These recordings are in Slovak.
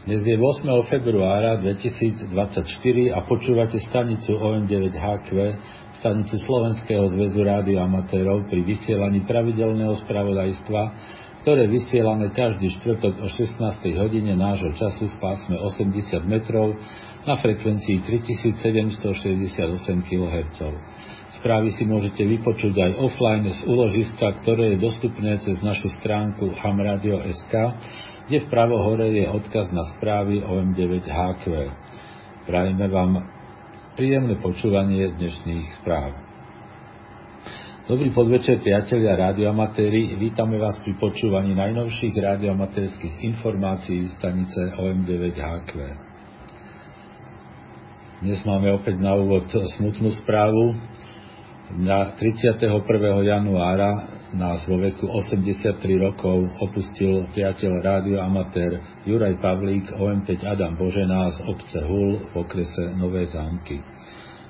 Dnes je 8. februára 2024 a počúvate stanicu OM9HQ, stanicu Slovenského zväzu rádioamatérov pri vysielaní pravidelného spravodajstva, ktoré vysielame každý štvrtok o 16. hodine nášho času v pásme 80 metrov na frekvencii 3768 kHz. Správy si môžete vypočuť aj offline z úložiska, ktoré je dostupné cez našu stránku hamradio.sk kde v pravo hore je odkaz na správy OM9HQ. Prajeme vám príjemné počúvanie dnešných správ. Dobrý podvečer, priatelia radioamatéri. Vítame vás pri počúvaní najnovších radioamatérských informácií stanice OM9HQ. Dnes máme opäť na úvod smutnú správu. Na 31. januára nás vo veku 83 rokov opustil priateľ rádioamatér Juraj Pavlík OM5 Adam Božená z obce Hul v okrese Nové zámky.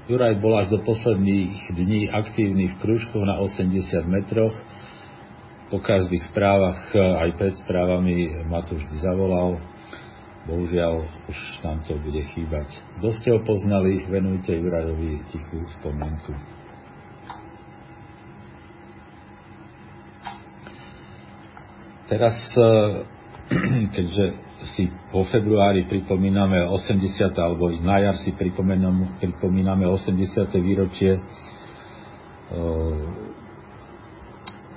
Juraj bol až do posledných dní aktívny v kružkoch na 80 metroch. Po každých správach, aj pred správami ma tu vždy zavolal. Bohužiaľ, už nám to bude chýbať. Kto ste ho poznali, venujte Jurajovi tichú spomienku. Teraz, e, keďže si po februári pripomíname 80. alebo na jar si pripomíname 80. výročie e,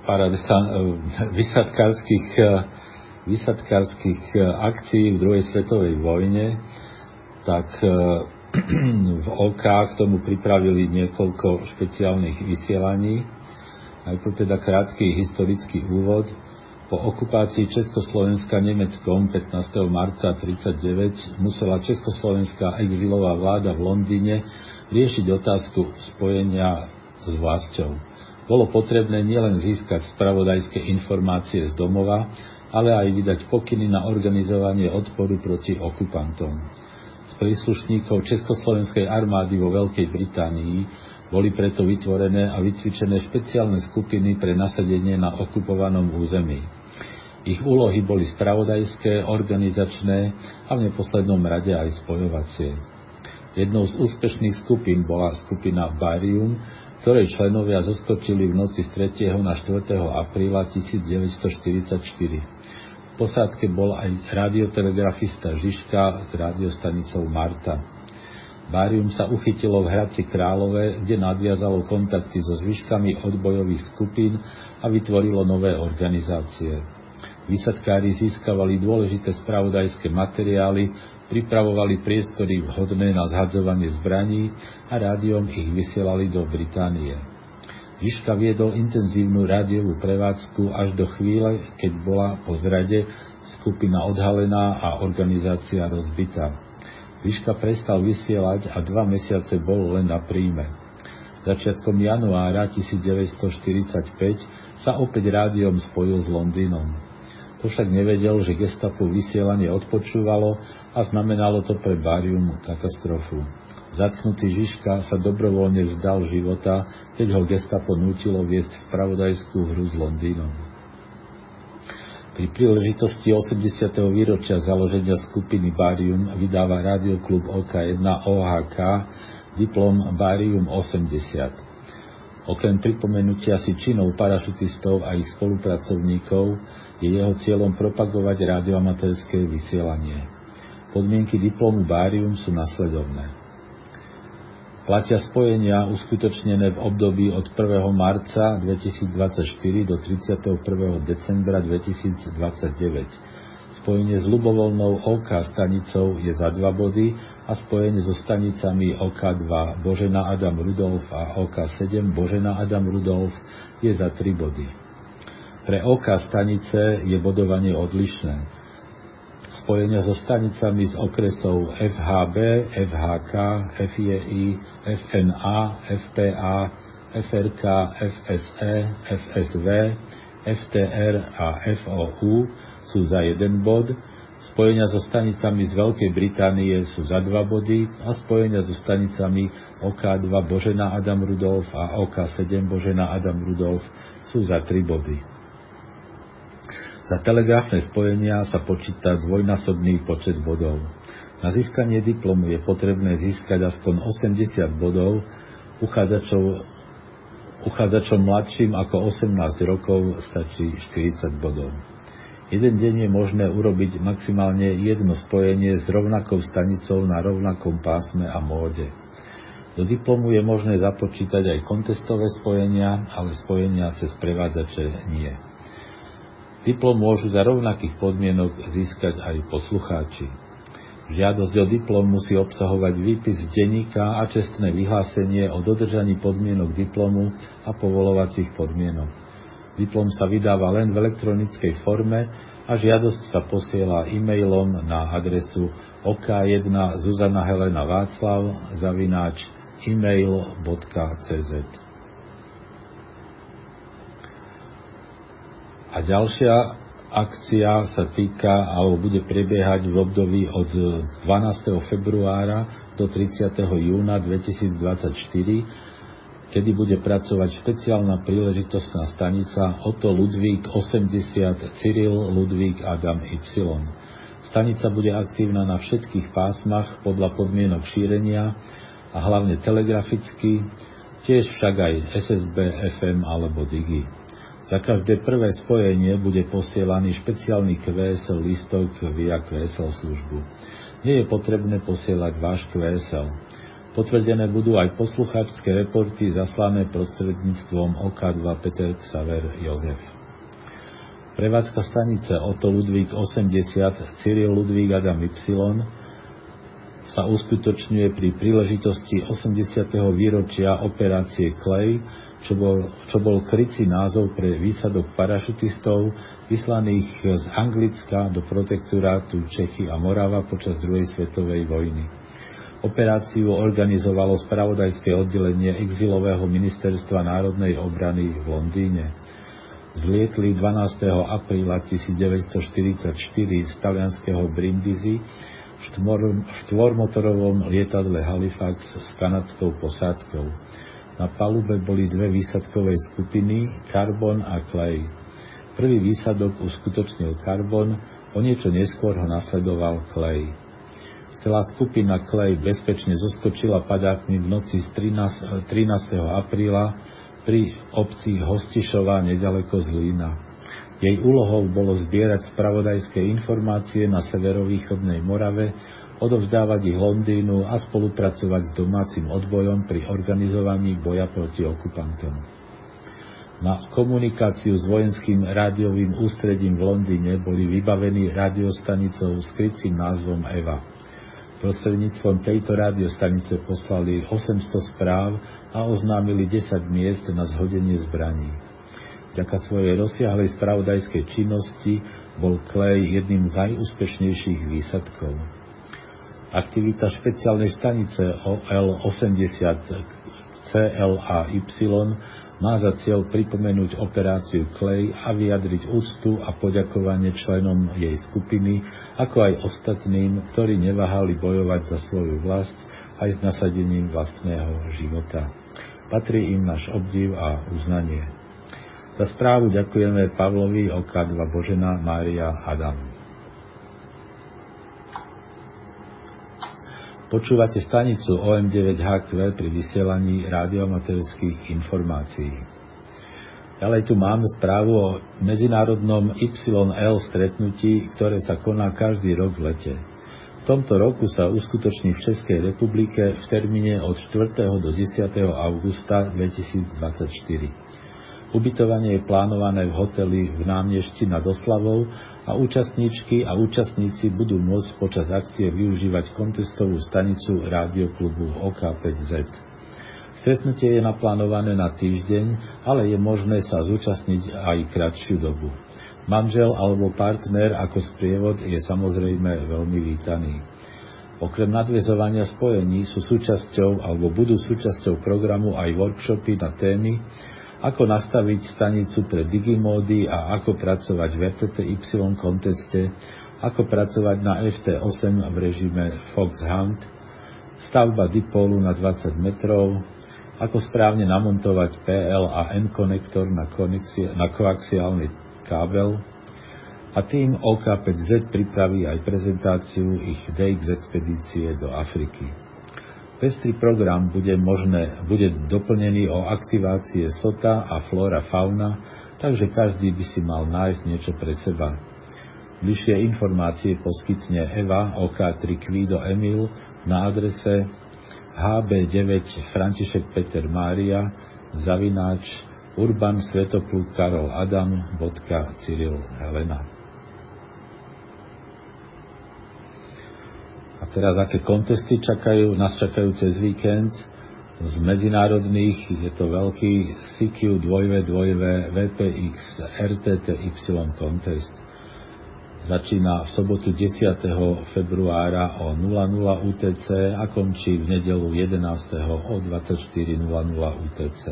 e, vysadkárskych, vysadkárskych akcií v druhej svetovej vojne, tak v OK k tomu pripravili niekoľko špeciálnych vysielaní. Najprv teda krátky historický úvod – po okupácii Československa Nemeckom 15. marca 1939 musela československá exilová vláda v Londýne riešiť otázku spojenia s vlastou. Bolo potrebné nielen získať spravodajské informácie z domova, ale aj vydať pokyny na organizovanie odporu proti okupantom. Z príslušníkov Československej armády vo Veľkej Británii boli preto vytvorené a vycvičené špeciálne skupiny pre nasadenie na okupovanom území. Ich úlohy boli spravodajské, organizačné a v neposlednom rade aj spojovacie. Jednou z úspešných skupín bola skupina Barium, ktorej členovia zoskočili v noci z 3. na 4. apríla 1944. V posádke bol aj radiotelegrafista Žižka s radiostanicou Marta. Bárium sa uchytilo v Hradci Králové, kde nadviazalo kontakty so zvyškami odbojových skupín a vytvorilo nové organizácie. Vysadkári získavali dôležité spravodajské materiály, pripravovali priestory vhodné na zhadzovanie zbraní a rádiom ich vysielali do Británie. Žižka viedol intenzívnu rádiovú prevádzku až do chvíle, keď bola po zrade skupina odhalená a organizácia rozbitá. Žižka prestal vysielať a dva mesiace bol len na príjme. Začiatkom januára 1945 sa opäť rádiom spojil s Londýnom. To však nevedel, že gestapo vysielanie odpočúvalo a znamenalo to pre Barium katastrofu. Zatknutý Žižka sa dobrovoľne vzdal života, keď ho gestapo nútilo viesť spravodajskú hru s Londýnom. Pri príležitosti 80. výročia založenia skupiny Barium vydáva Radioklub OK1 OHK diplom Barium 80. Okrem pripomenutia si činov parašutistov a ich spolupracovníkov je jeho cieľom propagovať radioamatérske vysielanie. Podmienky diplomu Bárium sú nasledovné. Platia spojenia uskutočnené v období od 1. marca 2024 do 31. decembra 2029 Spojenie s ľubovoľnou OK stanicou je za 2 body a spojenie so stanicami OK2 Božena Adam Rudolf a OK7 Božena Adam Rudolf je za 3 body. Pre OK stanice je bodovanie odlišné. Spojenia so stanicami z okresov FHB, FHK, FIEI, FNA, FPA, FRK, FSE, FSV, FTR a FOU sú za jeden bod, spojenia so stanicami z Veľkej Británie sú za dva body a spojenia so stanicami OK2 Božena Adam Rudolf a OK7 Božena Adam Rudolf sú za tri body. Za telegrafné spojenia sa počíta dvojnásobný počet bodov. Na získanie diplomu je potrebné získať aspoň 80 bodov, uchádzačov, uchádzačom mladším ako 18 rokov stačí 40 bodov. Jeden deň je možné urobiť maximálne jedno spojenie s rovnakou stanicou na rovnakom pásme a móde. Do diplomu je možné započítať aj kontestové spojenia, ale spojenia cez prevádzače nie. Diplom môžu za rovnakých podmienok získať aj poslucháči. Žiadosť o diplom musí obsahovať výpis denníka a čestné vyhlásenie o dodržaní podmienok diplomu a povolovacích podmienok. Diplom sa vydáva len v elektronickej forme a žiadosť sa posiela e-mailom na adresu ok1 Zuzana Helena Václav zavináč email.cz A ďalšia akcia sa týka alebo bude prebiehať v období od 12. februára do 30. júna 2024, kedy bude pracovať špeciálna príležitostná stanica Otto Ludvík 80 Cyril Ludvík Adam Y. Stanica bude aktívna na všetkých pásmach podľa podmienok šírenia a hlavne telegraficky, tiež však aj SSB, FM alebo Digi. Za každé prvé spojenie bude posielaný špeciálny QSL listok via QSL službu. Nie je potrebné posielať váš QSL. Potvrdené budú aj poslucháčské reporty zaslané prostredníctvom OK2 Peter Xaver Jozef. Prevádzka stanice Otto Ludvík 80 Cyril Ludvík Adam Y sa uskutočňuje pri príležitosti 80. výročia operácie Clay čo bol, čo bol krycí názov pre výsadok parašutistov vyslaných z Anglicka do protektorátu Čechy a Morava počas druhej svetovej vojny. Operáciu organizovalo spravodajské oddelenie exilového ministerstva národnej obrany v Londýne. Zlietli 12. apríla 1944 z talianského Brindisi v štvormotorovom lietadle Halifax s kanadskou posádkou. Na palube boli dve výsadkové skupiny, Carbon a Clay. Prvý výsadok uskutočnil Carbon, o niečo neskôr ho nasledoval Clay. Celá skupina Clay bezpečne zoskočila padákmi v noci z 13. 13. apríla pri obci Hostišova nedaleko Zlína. Jej úlohou bolo zbierať spravodajské informácie na severovýchodnej Morave odovzdávať ich Londýnu a spolupracovať s domácim odbojom pri organizovaní boja proti okupantom. Na komunikáciu s vojenským rádiovým ústredím v Londýne boli vybavení radiostanicou s krycím názvom EVA. Prostredníctvom tejto radiostanice poslali 800 správ a oznámili 10 miest na zhodenie zbraní. Vďaka svojej rozsiahlej spravodajskej činnosti bol Clay jedným z najúspešnejších výsadkov. Aktivita špeciálnej stanice OL-80 CLAY má za cieľ pripomenúť operáciu Clay a vyjadriť úctu a poďakovanie členom jej skupiny, ako aj ostatným, ktorí neváhali bojovať za svoju vlast aj s nasadením vlastného života. Patrí im náš obdiv a uznanie. Za správu ďakujeme Pavlovi OK2 Božena Mária Adam. Počúvate stanicu OM9HQ pri vysielaní radioamaterských informácií. Ďalej tu máme správu o medzinárodnom YL stretnutí, ktoré sa koná každý rok v lete. V tomto roku sa uskutoční v Českej republike v termíne od 4. do 10. augusta 2024. Ubytovanie je plánované v hoteli v námešti nad Oslavou a účastníčky a účastníci budú môcť počas akcie využívať kontestovú stanicu rádioklubu OK5Z. Stretnutie je naplánované na týždeň, ale je možné sa zúčastniť aj kratšiu dobu. Manžel alebo partner ako sprievod je samozrejme veľmi vítaný. Okrem nadvezovania spojení sú súčasťou alebo budú súčasťou programu aj workshopy na témy, ako nastaviť stanicu pre digimódy a ako pracovať v FTY konteste, ako pracovať na FT8 v režime Fox Hunt, stavba dipolu na 20 metrov, ako správne namontovať PL a N konektor na, na koaxiálny kábel, a tým OK5Z pripraví aj prezentáciu ich DX expedície do Afriky. Pestrý program bude, možné, bude doplnený o aktivácie SOTA a flora fauna, takže každý by si mal nájsť niečo pre seba. Bližšie informácie poskytne Eva OK3 Kvido Emil na adrese hb9 František Peter Mária zavináč urban svetopluk karol adam Cyril Helena. Teraz aké kontesty čakajú, nás čakajú cez víkend. Z medzinárodných je to veľký CQ 2V 2V VPX RTTY contest. Začína v sobotu 10. februára o 00 UTC a končí v nedelu 11. o 24.00 UTC.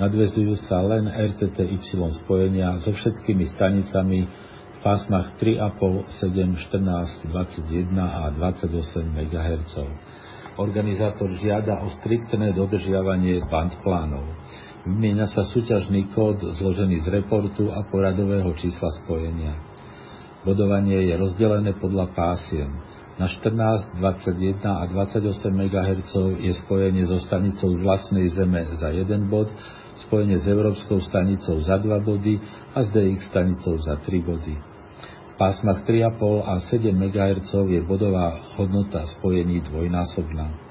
Nadvezujú sa len RTTY spojenia so všetkými stanicami pásmach 3,5, 7, 14, 21 a 28 MHz. Organizátor žiada o striktné dodržiavanie band plánov. Vymieňa sa súťažný kód zložený z reportu a poradového čísla spojenia. Bodovanie je rozdelené podľa pásiem. Na 14, 21 a 28 MHz je spojenie so stanicou z vlastnej zeme za 1 bod, spojenie s Európskou stanicou za 2 body a s DX stanicou za 3 body pásmach 3,5 a 7 MHz je bodová hodnota spojení dvojnásobná.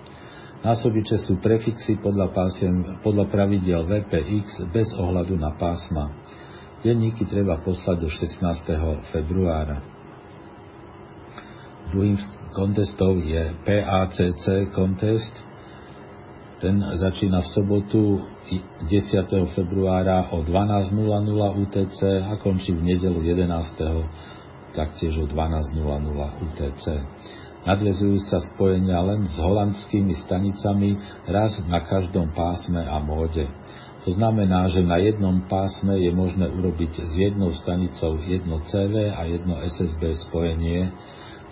Násobiče sú prefixy podľa, pásiem, podľa pravidel VPX bez ohľadu na pásma. Denníky treba poslať do 16. februára. Druhým kontestom je PACC kontest. Ten začína v sobotu 10. februára o 12.00 UTC a končí v nedelu 11 taktiež o 12.00 UTC. Nadvezujú sa spojenia len s holandskými stanicami raz na každom pásme a móde. To znamená, že na jednom pásme je možné urobiť s jednou stanicou jedno CV a jedno SSB spojenie,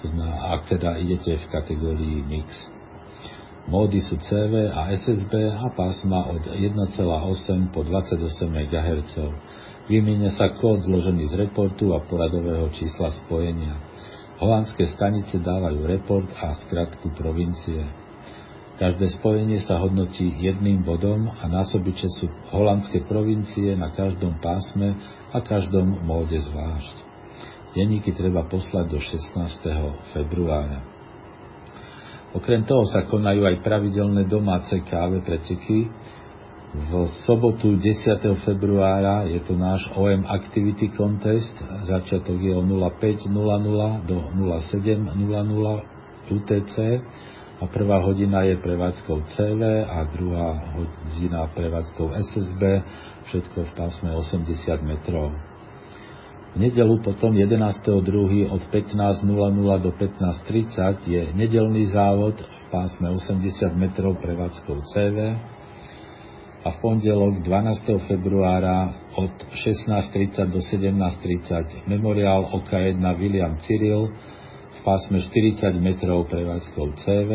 to znamená, ak teda idete v kategórii MIX. Módy sú CV a SSB a pásma od 1,8 po 28 MHz. Vymieňa sa kód zložený z reportu a poradového čísla spojenia. Holandské stanice dávajú report a skratku provincie. Každé spojenie sa hodnotí jedným bodom a násobiče sú holandské provincie na každom pásme a každom móde zvlášť. Denníky treba poslať do 16. februára. Okrem toho sa konajú aj pravidelné domáce káve preteky, v sobotu 10. februára je to náš OM Activity Contest. Začiatok je o 05.00 do 07.00 UTC a prvá hodina je prevádzkou CV a druhá hodina prevádzkou SSB, všetko v pásme 80 metrov. V nedelu potom 11.2. od 15.00 do 15.30 je nedelný závod v pásme 80 metrov prevádzkou CV a v pondelok 12. februára od 16.30 do 17.30 memoriál OK1 William Cyril v pásme 40 metrov prevádzkou CV,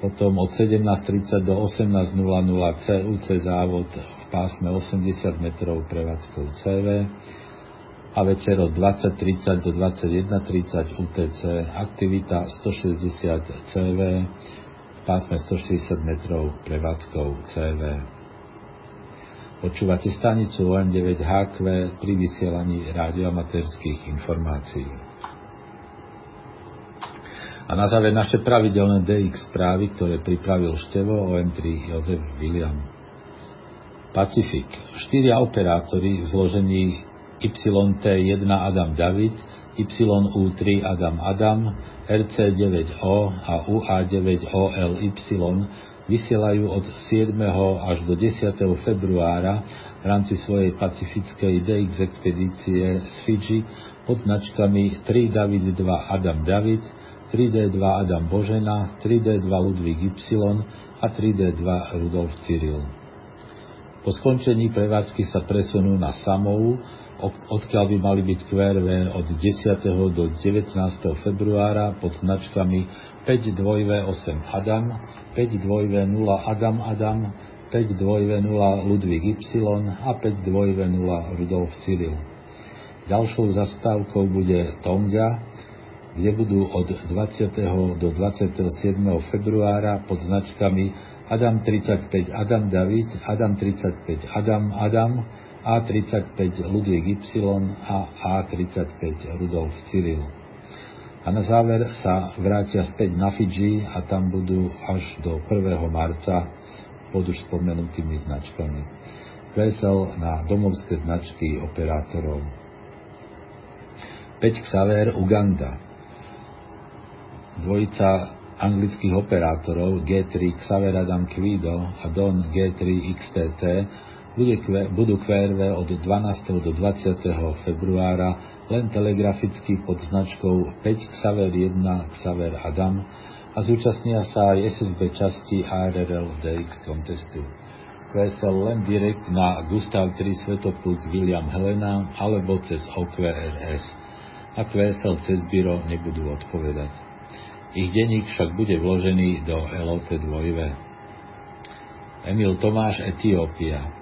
potom od 17.30 do 18.00 CUC závod v pásme 80 metrov prevádzkou CV a večer od 20.30 do 21.30 UTC aktivita 160 CV pásme 160 metrov prevádzkou CV. Počúvate stanicu OM9HQ pri vysielaní radioamatérských informácií. A na záver naše pravidelné DX správy, ktoré pripravil števo OM3 Jozef William. Pacific. Štyria operátori v zložení YT1 Adam David YU3 Adam Adam, RC9O a UA9OLY vysielajú od 7. až do 10. februára v rámci svojej pacifickej DX expedície z Fidži pod značkami 3 David 2 Adam David, 3D2 Adam Božena, 3D2 Ludvík Y a 3D2 Rudolf Cyril. Po skončení prevádzky sa presunú na Samou, odkiaľ by mali byť QRV od 10. do 19. februára pod značkami 5 2V8 Adam, 5 2V0 Adam Adam, 5 2V0 Ludvík Y a 5 2V0 Rudolf Cyril. Ďalšou zastávkou bude Tonga, kde budú od 20. do 27. februára pod značkami Adam 35 Adam David, Adam 35 Adam Adam, A35 Ludvík Y a A35 Rudolf Cyril. A na záver sa vrátia späť na Fidži a tam budú až do 1. marca pod už spomenutými značkami. Vesel na domovské značky operátorov. 5 Xaver Uganda dvojica anglických operátorov G3 Xaver Adam Quido a Don G3 XTT budú QRV od 12. do 20. februára len telegraficky pod značkou 5 Xaver 1 Xaver Adam a zúčastnia sa aj SSB časti ARRL DX contestu. QSL len direkt na Gustav 3 Svetopluk William Helena alebo cez OQRS a QSL cez Biro nebudú odpovedať. Ich denník však bude vložený do LOT 2. Emil Tomáš Etiópia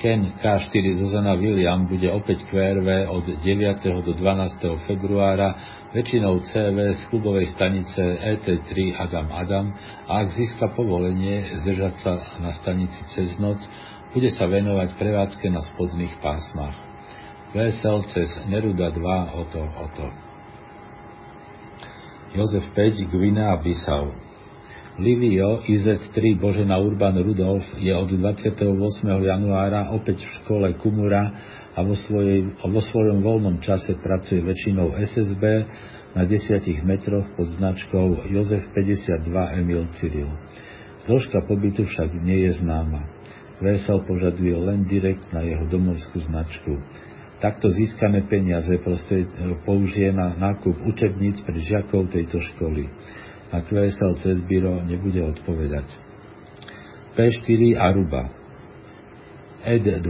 Ken K4 Zuzana William bude opäť QRV od 9. do 12. februára väčšinou CV z klubovej stanice ET3 Adam Adam a ak získa povolenie zdržať sa na stanici cez noc, bude sa venovať prevádzke na spodných pásmach. VSL cez Neruda 2 Oto Oto. Jozef 5, Gvina a Bissau. Livio IZ3 Božena Urban Rudolf je od 28. januára opäť v škole Kumura a vo, svojej, vo svojom voľnom čase pracuje väčšinou SSB na 10 metroch pod značkou Jozef 52 Emil Cyril. Dĺžka pobytu však nie je známa. VSL požaduje len direkt na jeho domovskú značku. Takto získané peniaze použije na nákup učebníc pre žiakov tejto školy. A QSL cez Biro nebude odpovedať. P4 Aruba Ed 2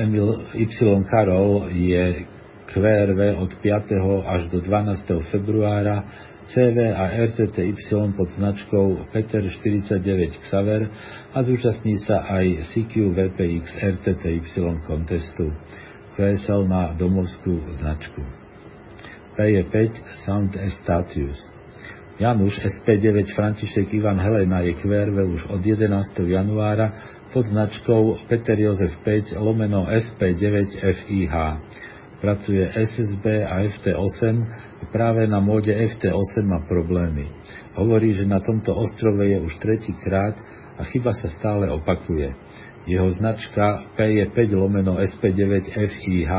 Emil Y Karol je QRV od 5. až do 12. februára CV a RTTY pod značkou Peter 49 Xaver a zúčastní sa aj CQ VPX RTTY contestu. VSL má domovskú značku. P5 Sound Statius. Januš SP9 František Ivan Helena je QRV už od 11. januára pod značkou Peter Jozef 5 lomeno SP9 FIH. Pracuje SSB a FT8 práve na móde FT8 má problémy. Hovorí, že na tomto ostrove je už tretíkrát a chyba sa stále opakuje. Jeho značka P je 5 lomeno SP9 FIH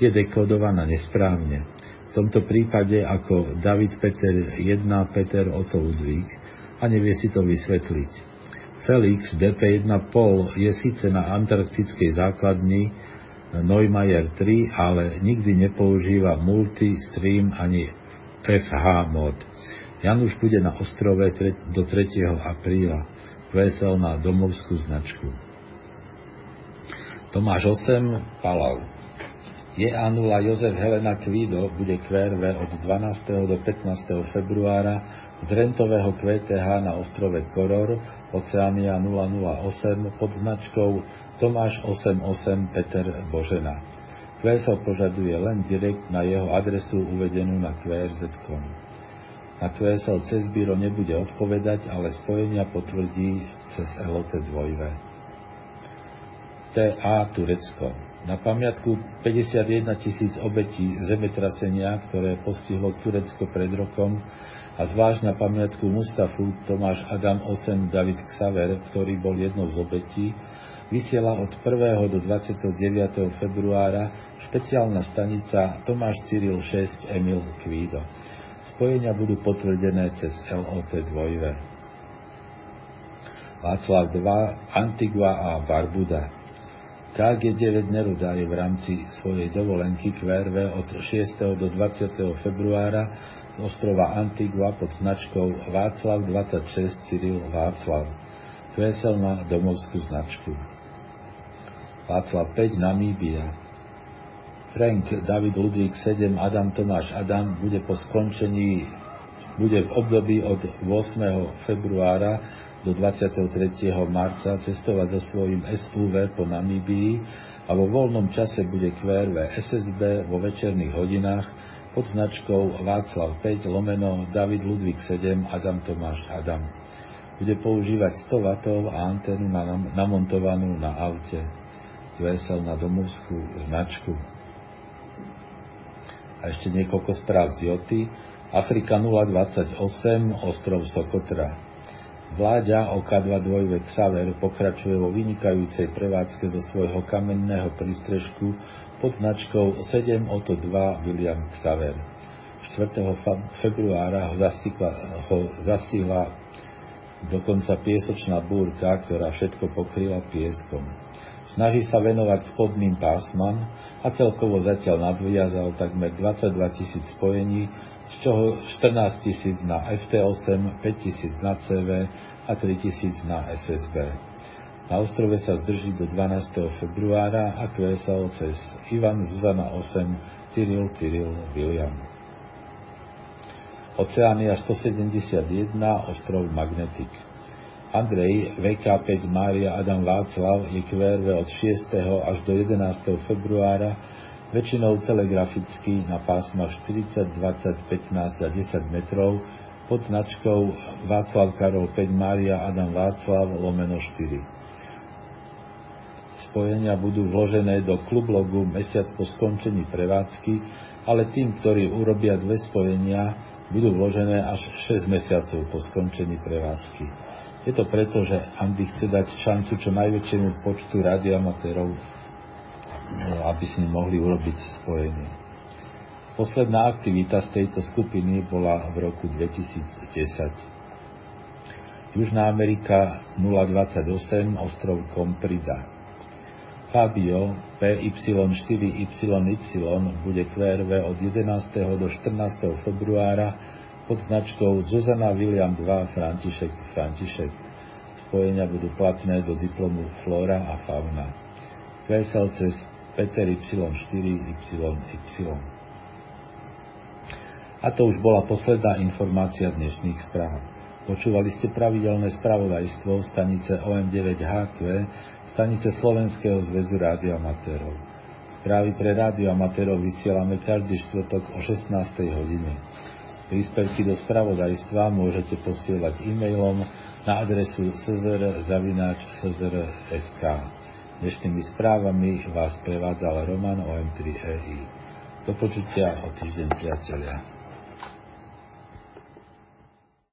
je dekodovaná nesprávne. V tomto prípade ako David Peter 1 Peter Otto Ludvík a nevie si to vysvetliť. Felix DP1 Pol je síce na antarktickej základni Neumayer 3, ale nikdy nepoužíva multi-stream ani FH mod. Januš bude na ostrove do 3. apríla. Vesel na domovskú značku. Tomáš 8, Palau. Je Anula Jozef Helena Kvido bude QRV od 12. do 15. februára z rentového QTH na ostrove Koror Oceánia 008 pod značkou Tomáš 88 Peter Božena. QSL požaduje len direkt na jeho adresu uvedenú na QRZ.com. Na QSL cez Biro nebude odpovedať, ale spojenia potvrdí cez LOT 2. TA Turecko. Na pamiatku 51 tisíc obetí zemetrasenia, ktoré postihlo Turecko pred rokom a zvlášť na pamiatku Mustafu Tomáš Adam 8 David Xaver, ktorý bol jednou z obetí, vysiela od 1. do 29. februára špeciálna stanica Tomáš Cyril 6 Emil Kvído. Spojenia budú potvrdené cez LOT 2. Václav 2, Antigua a Barbuda. KG9 Neruda je v rámci svojej dovolenky QRV od 6. do 20. februára z ostrova Antigua pod značkou Václav 26 Cyril Václav. Kvesel na domovskú značku. Václav 5 Namíbia. Frank David Ludvík 7 Adam Tomáš Adam bude po skončení bude v období od 8. februára do 23. marca cestovať so svojím SUV po Namíbii a vo voľnom čase bude QRV SSB vo večerných hodinách pod značkou Václav 5 lomeno David Ludvík 7 Adam Tomáš Adam. Bude používať 100 W a anténu namontovanú na aute. Vesel na domovskú značku. A ešte niekoľko správ z Joty. Afrika 028, ostrov Sokotra. Vláďa OK2 Xaver pokračuje vo vynikajúcej prevádzke zo svojho kamenného prístrežku pod značkou 7 Oto 2 William Xaver. 4. februára ho zastihla, ho zastihla dokonca piesočná búrka, ktorá všetko pokryla pieskom. Snaží sa venovať spodným pásmam a celkovo zatiaľ nadviazal takmer 22 tisíc spojení z čoho 14 tisíc na FT8, 5 tisíc na CV a 3 tisíc na SSB. Na ostrove sa zdrží do 12. februára a QSL cez Ivan Zuzana 8, Cyril Cyril William. Oceánia 171, ostrov Magnetic. Andrej, VK5 Mária Adam Václav je QRV od 6. až do 11. februára väčšinou telegraficky na pásmach 40, 20, 15 a 10 metrov pod značkou Václav Karol 5 Mária Adam Václav lomeno 4. Spojenia budú vložené do klublogu mesiac po skončení prevádzky, ale tým, ktorí urobia dve spojenia, budú vložené až 6 mesiacov po skončení prevádzky. Je to preto, že Andy chce dať šancu čo najväčšiemu počtu radioamatérov aby si mohli urobiť spojenie. Posledná aktivita z tejto skupiny bola v roku 2010. Južná Amerika 028, ostrov Komprida. Fabio PY4YY bude QRV od 11. do 14. februára pod značkou Zuzana William 2 František František. Spojenia budú platné do diplomu Flora a Fauna. QSL cez Peter Y4YY. A to už bola posledná informácia dnešných správ. Počúvali ste pravidelné spravodajstvo stanice OM9HQ, stanice Slovenského zväzu rádioamatérov. Správy pre rádioamatérov vysielame každý štvrtok o 16. hodine. Príspevky do spravodajstva môžete posielať e-mailom na adresu czr.sk. Dnešnými správami vás prevádzal Roman OM3EI. Do počutia o týždeň, priatelia.